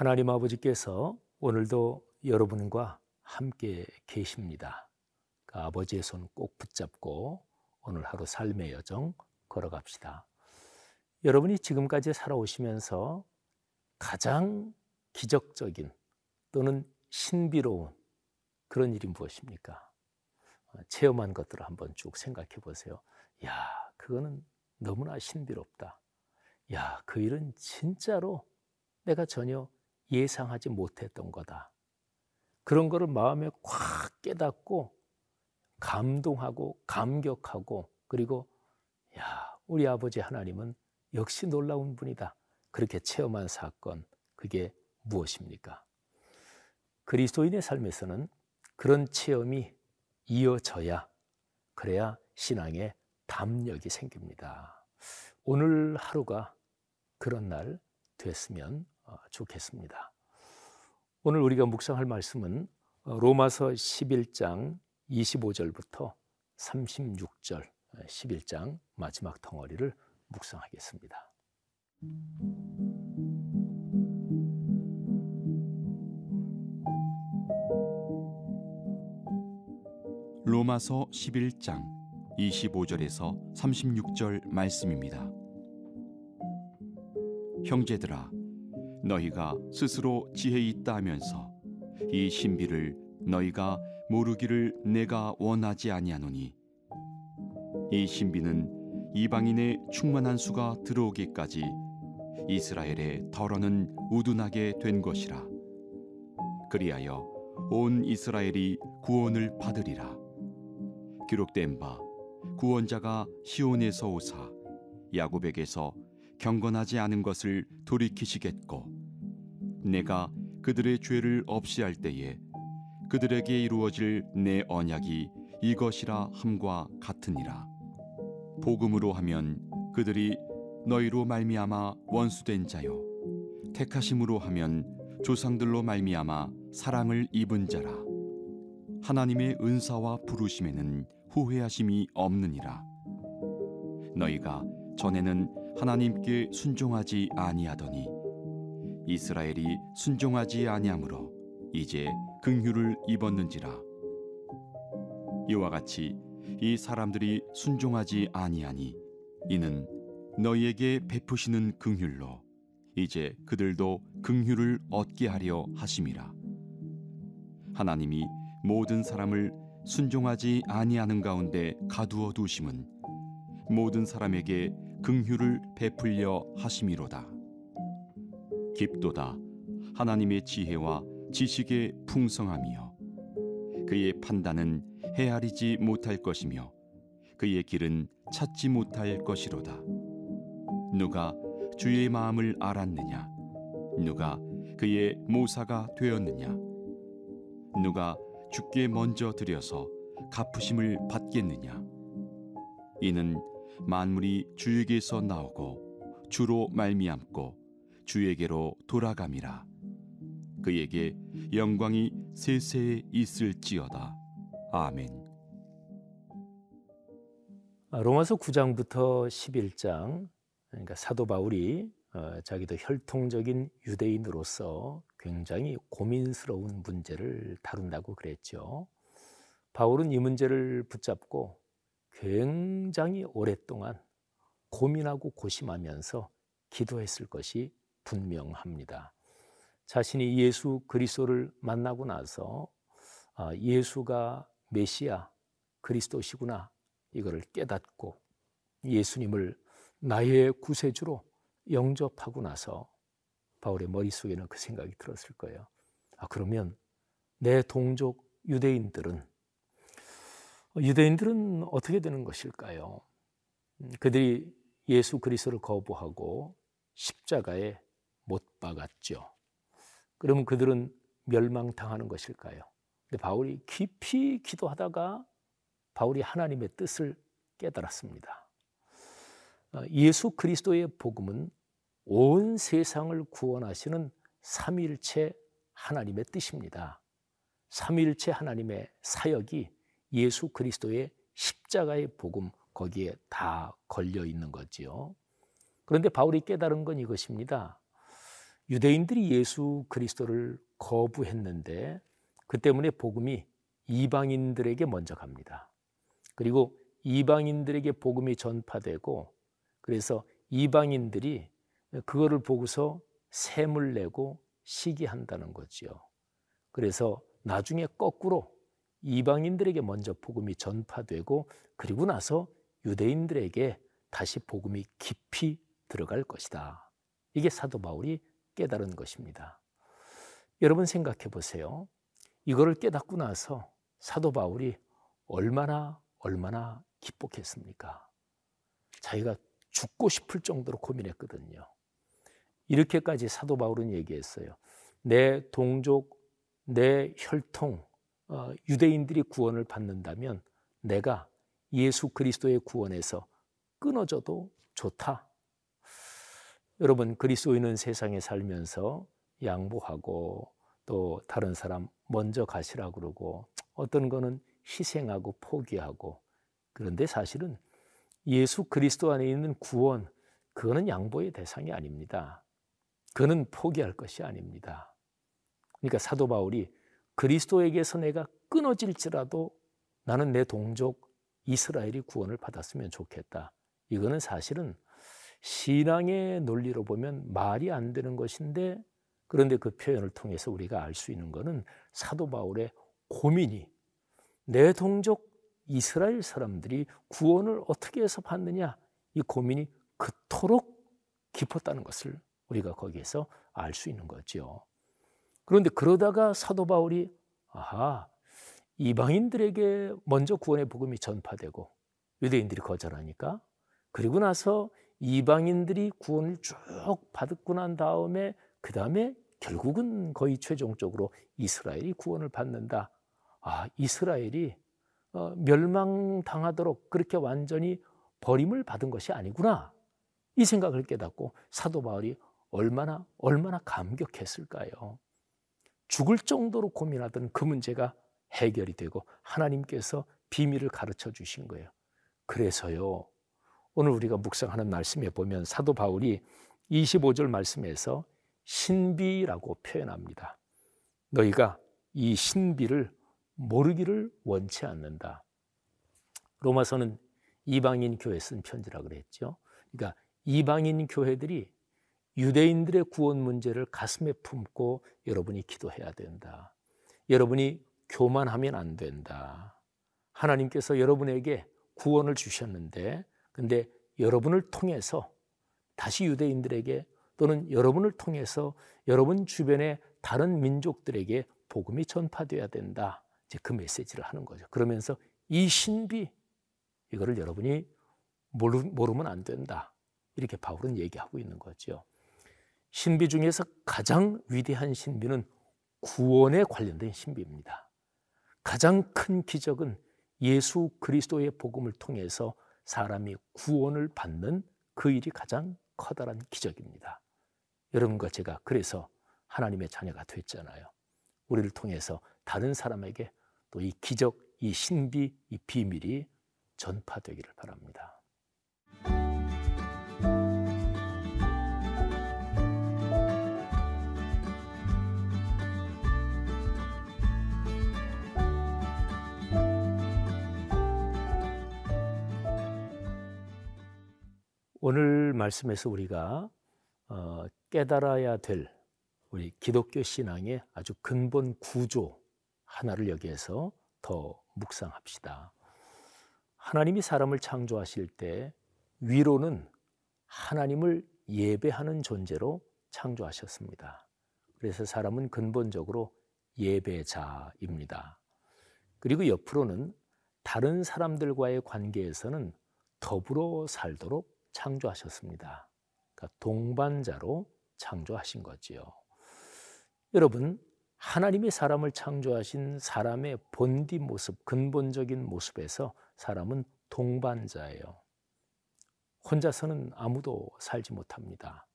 하나님 아버지께서 오늘도 여러분과 함께 계십니다. 그 아버지의 손 꼭 붙잡고 오늘 하루 삶의 여정 걸어갑시다. 여러분이 지금까지 살아오시면서 가장 기적적인 또는 신비로운 그런 일이 무엇입니까? 어, 체험한 것들을 한번 쭉 생각해 보세요. 야, 그거는 너무나 신비롭다. 야, 그 일은 진짜로 내가 전혀 예상하지 못했던 거다. 그런 거를 마음에 꽉 깨닫고 감동하고 감격하고 그리고 야, 우리 아버지 하나님은 역시 놀라운 분이다. 그렇게 체험한 사건 그게 무엇입니까? 그리스도인의 삶에서는 그런 체험이 이어져야 그래야 신앙에 담력이 생깁니다. 오늘 하루가 그런 날 됐으면 어, 좋겠습니다. 오늘 우리가 묵상할 말씀은 어, 로마서 11장 25절부터 36절 11장 마지막 덩어리를 묵상하겠습니다. 로마서 11장 25절에서 36절 말씀입니다. 형제들아 너희가 스스로 지혜 있다 하면서 이 신비를 너희가 모르기를 내가 원하지 아니하노니. 이 신비는 이방인의 충만한 수가 들어오기까지 이스라엘의 덜어는 우둔하게 된 것이라. 그리하여 온 이스라엘이 구원을 받으리라. 기록된 바 구원자가 시온에서 오사 야곱에게서 경건하지 않은 것을 돌이키시겠고 내가 그들의 죄를 없이 할 때에 그들에게 이루어질 내 언약이 이것이라 함과 같으니라. 복음으로 하면 그들이 너희로 말미암아 원수된 자요. 택하심으로 하면 조상들로 말미암아 사랑을 입은 자라. 하나님의 은사와 부르심에는 후회하심이 없느니라. 너희가 전에는 하나님께 순종하지 아니하더니 이스라엘이 순종하지 아니하므로 이제 긍휼을 입었는지라. 이와 같이 이 사람들이 순종하지 아니하니 이는 너희에게 베푸시는 긍휼로 이제 그들도 긍휼을 얻게 하려 하심이라. 하나님이 모든 사람을 순종하지 아니하는 가운데 가두어 두심은 모든 사람에게 긍휼을 베풀려 하심이로다. 깊도다 하나님의 지혜와 지식의 풍성함이요 그의 판단은 헤아리지 못할 것이며 그의 길은 찾지 못할 것이로다. 누가 주의 마음을 알았느냐? 누가 그의 모사가 되었느냐? 누가 주께 먼저 드려서 갚으심을 받겠느냐? 이는 만물이 주에게서 나오고 주로 말미암고 주에게로 돌아감이라 그에게 영광이 세세에 있을지어다 아멘. 아, 로마서 9장부터 11장 그러니까 사도 바울이 어, 자기도 혈통적인 유대인으로서 굉장히 고민스러운 문제를 다룬다고 그랬죠. 바울은 이 문제를 붙잡고 굉장히 오랫동안 고민하고 고심하면서 기도했을 것이 분명합니다. 자신이 예수 그리스도를 만나고 나서 아, 예수가 메시아 그리스도시구나 이거를 깨닫고 예수님을 나의 구세주로 영접하고 나서 바울의 머릿속에는 그 생각이 들었을 거예요. 아, 그러면 내 동족 유대인들은 유대인들은 어떻게 되는 것일까요? 음, 그들이 예수 그리스도를 거부하고 십자가에 못 박았죠. 그러면 그들은 멸망당하는 것일까요? 근데 바울이 깊이 기도하다가 바울이 하나님의 뜻을 깨달았습니다. 어, 예수 그리스도의 복음은 온 세상을 구원하시는 삼일체 하나님의 뜻입니다. 삼일체 하나님의 사역이 예수 그리스도의 십자가의 복음 거기에 다 걸려 있는 거지요. 그런데 바울이 깨달은 건 이것입니다. 유대인들이 예수 그리스도를 거부했는데 그 때문에 복음이 이방인들에게 먼저 갑니다. 그리고 이방인들에게 복음이 전파되고 그래서 이방인들이 그거를 보고서 샘을 내고 시기한다는 거지요. 그래서 나중에 거꾸로 이방인들에게 먼저 복음이 전파되고 그리고 나서 유대인들에게 다시 복음이 깊이 들어갈 것이다. 이게 사도 바울이 깨달은 것입니다. 여러분 생각해 보세요. 이거를 깨닫고 나서 사도 바울이 얼마나 얼마나 기뻤겠습니까? 자기가 죽고 싶을 정도로 고민했거든요. 이렇게까지 사도 바울은 얘기했어요. 내 동족, 내 혈통, 어, 유대인들이 구원을 받는다면 내가 예수 그리스도의 구원에서 끊어져도 좋다. 여러분 그리스도인은 세상에 살면서 양보하고 또 다른 사람 먼저 가시라 그러고 어떤 거는 희생하고 포기하고 그런데 사실은 예수 그리스도 안에 있는 구원 그거는 양보의 대상이 아닙니다. 그는 포기할 것이 아닙니다. 그러니까 사도 바울이 그리스도에게서 내가 끊어질지라도 나는 내 동족 이스라엘이 구원을 받았으면 좋겠다. 이거는 사실은 신앙의 논리로 보면 말이 안 되는 것인데 그런데 그 표현을 통해서 우리가 알 수 있는 것은 사도 바울의 고민이 내 동족 이스라엘 사람들이 구원을 어떻게 해서 받느냐 이 고민이 그토록 깊었다는 것을 우리가 거기에서 알 수 있는 거죠. 그런데 그러다가 사도 바울이 아하 이방인들에게 먼저 구원의 복음이 전파되고 유대인들이 거절하니까 그리고 나서 이방인들이 구원을 쭉 받고 난 다음에 그 다음에 결국은 거의 최종적으로 이스라엘이 구원을 받는다. 아, 이스라엘이 어, 멸망당하도록 그렇게 완전히 버림을 받은 것이 아니구나. 이 생각을 깨닫고 사도 바울이 얼마나 얼마나 감격했을까요? 죽을 정도로 고민하던 그 문제가 해결이 되고 하나님께서 비밀을 가르쳐 주신 거예요. 그래서요. 오늘 우리가 묵상하는 말씀에 보면 사도 바울이 25절 말씀에서 신비라고 표현합니다. 너희가 이 신비를 모르기를 원치 않는다. 로마서는 이방인 교회 쓴 편지라 그랬죠. 그러니까 이방인 교회들이 유대인들의 구원 문제를 가슴에 품고 여러분이 기도해야 된다. 여러분이 교만하면 안 된다. 하나님께서 여러분에게 구원을 주셨는데, 근데 여러분을 통해서 다시 유대인들에게 또는 여러분을 통해서 여러분 주변의 다른 민족들에게 복음이 전파되어야 된다. 이제 그 메시지를 하는 거죠. 그러면서 이 신비 이거를 여러분이 모르면 안 된다. 이렇게 바울은 얘기하고 있는 거죠. 신비 중에서 가장 위대한 신비는 구원에 관련된 신비입니다. 가장 큰 기적은 예수 그리스도의 복음을 통해서 사람이 구원을 받는 그 일이 가장 커다란 기적입니다. 여러분과 제가 그래서 하나님의 자녀가 됐잖아요. 우리를 통해서 다른 사람에게 또 이 기적, 이 신비, 이 비밀이 전파되기를 바랍니다. 오늘 말씀에서 우리가 어, 깨달아야 될 우리 기독교 신앙의 아주 근본 구조 하나를 여기에서 더 묵상합시다. 하나님이 사람을 창조하실 때 위로는 하나님을 예배하는 존재로 창조하셨습니다. 그래서 사람은 근본적으로 예배자입니다. 그리고 옆으로는 다른 사람들과의 관계에서는 더불어 살도록 창조하셨습니다. 그러니까 동반자로 창조하신 거지요. 여러분, 하나님이 사람을 창조하신 사람의 본디 모습, 근본적인 모습에서 사람은 동반자예요. 혼자서는 아무도 살지 못합니다.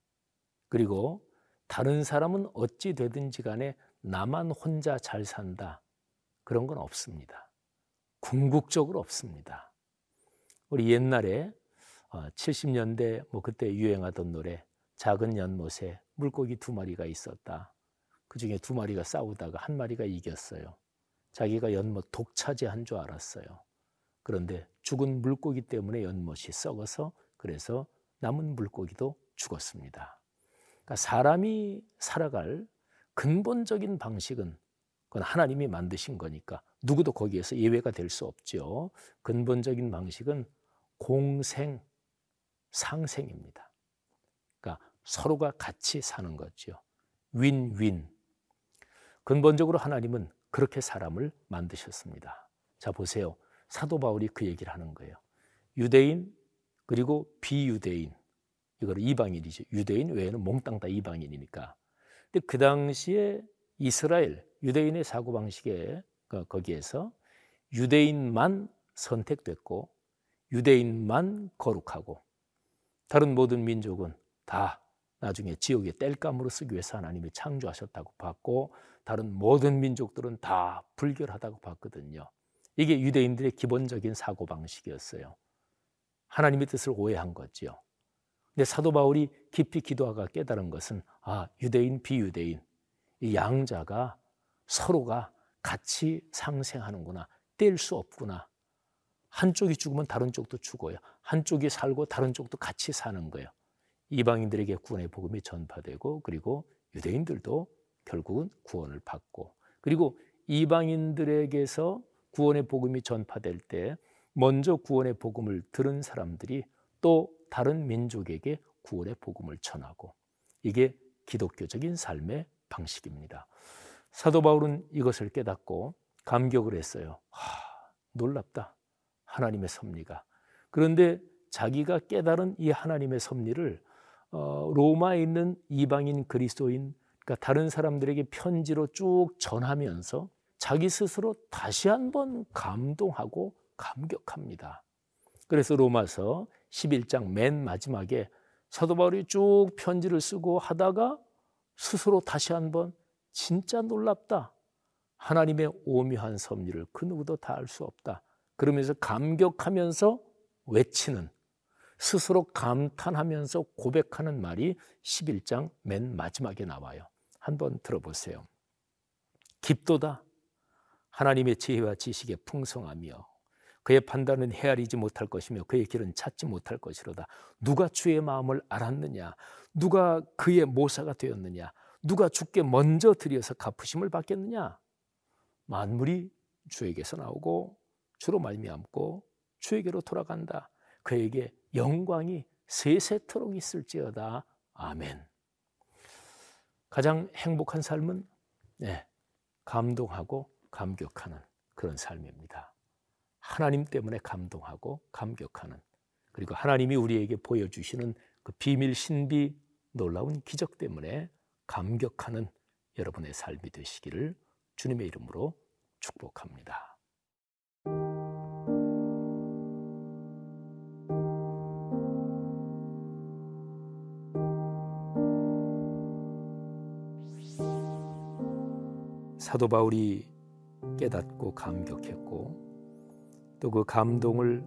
그리고 다른 사람은 어찌 되든지 간에 나만 혼자 잘 산다. 그런 건 없습니다. 궁극적으로 없습니다. 우리 옛날에 70년대 어, 뭐 그때 유행하던 노래 작은 연못에 물고기 두 마리가 있었다. 그 중에 두 마리가 싸우다가 한 마리가 이겼어요. 자기가 연못 독차지한 줄 알았어요. 그런데 죽은 물고기 때문에 연못이 썩어서 그래서 남은 물고기도 죽었습니다. 그러니까 사람이 살아갈 근본적인 방식은 그건 하나님이 만드신 거니까 누구도 거기에서 예외가 될 수 없죠. 근본적인 방식은 공생, 상생입니다. 그러니까 서로가 같이 사는 거죠. 윈윈. 근본적으로 하나님은 그렇게 사람을 만드셨습니다. 자, 보세요. 사도 바울이 그 얘기를 하는 거예요. 유대인, 그리고 비유대인. 이거를 이방인이죠. 유대인 외에는 몽땅 다 이방인이니까. 근데 그 당시에 이스라엘, 유대인의 사고 방식에 그 거기에서 유대인만 선택됐고 유대인만 거룩하고 다른 모든 민족은 다 나중에 지옥의 땔감으로 쓰기 위해서 하나님이 창조하셨다고 봤고 다른 모든 민족들은 다 불결하다고 봤거든요. 이게 유대인들의 기본적인 사고 방식이었어요. 하나님의 뜻을 오해한 거지요. 근데 사도 바울이 깊이 기도하가 깨달은 것은 아 유대인 비유대인 이 양자가 서로가 같이 상생하는구나 뗄 수 없구나 한쪽이 죽으면 다른 쪽도 죽어요. 한쪽이 살고 다른 쪽도 같이 사는 거예요. 이방인들에게 구원의 복음이 전파되고 그리고 유대인들도 결국은 구원을 받고 그리고 이방인들에게서 구원의 복음이 전파될 때 먼저 구원의 복음을 들은 사람들이 또 다른 민족에게 구원의 복음을 전하고 이게 기독교적인 삶의 방식입니다. 사도 바울은 이것을 깨닫고 감격을 했어요. 하, 놀랍다. 하나님의 섭리가. 그런데 자기가 깨달은 이 하나님의 섭리를 어, 로마에 있는 이방인 그리스도인 그러니까 다른 사람들에게 편지로 쭉 전하면서 자기 스스로 다시 한번 감동하고 감격합니다. 그래서 로마서 11장 맨 마지막에 사도 바울이 쭉 편지를 쓰고 하다가 스스로 다시 한번 진짜 놀랍다. 하나님의 오묘한 섭리를 그 누구도 다 알 수 없다. 그러면서 감격하면서 외치는 스스로 감탄하면서 고백하는 말이 11장 맨 마지막에 나와요. 한번 들어보세요. 깊도다. 하나님의 지혜와 지식의 풍성하며 그의 판단은 헤아리지 못할 것이며 그의 길은 찾지 못할 것이로다. 누가 주의 마음을 알았느냐? 누가 그의 모사가 되었느냐? 누가 주께 먼저 드려서 갚으심을 받겠느냐? 만물이 주에게서 나오고 주로 말미암고 주에게로 돌아간다. 그에게 영광이 세세토록 있을지어다. 아멘. 가장 행복한 삶은 네, 감동하고 감격하는 그런 삶입니다. 하나님 때문에 감동하고 감격하는 그리고 하나님이 우리에게 보여주시는 그 비밀 신비 놀라운 기적 때문에 감격하는 여러분의 삶이 되시기를 주님의 이름으로 축복합니다. 사도 바울이 깨닫고 감격했고 또 그 감동을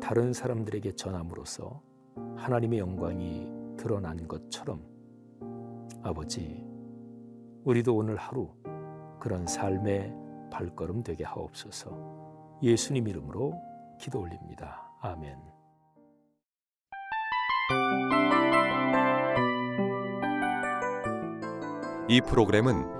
다른 사람들에게 전함으로써 하나님의 영광이 드러난 것처럼 아버지 우리도 오늘 하루 그런 삶의 발걸음 되게 하옵소서 예수님 이름으로 기도 올립니다. 아멘. 이 프로그램은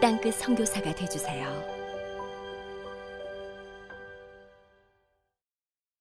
땅끝 성교사가 되주세요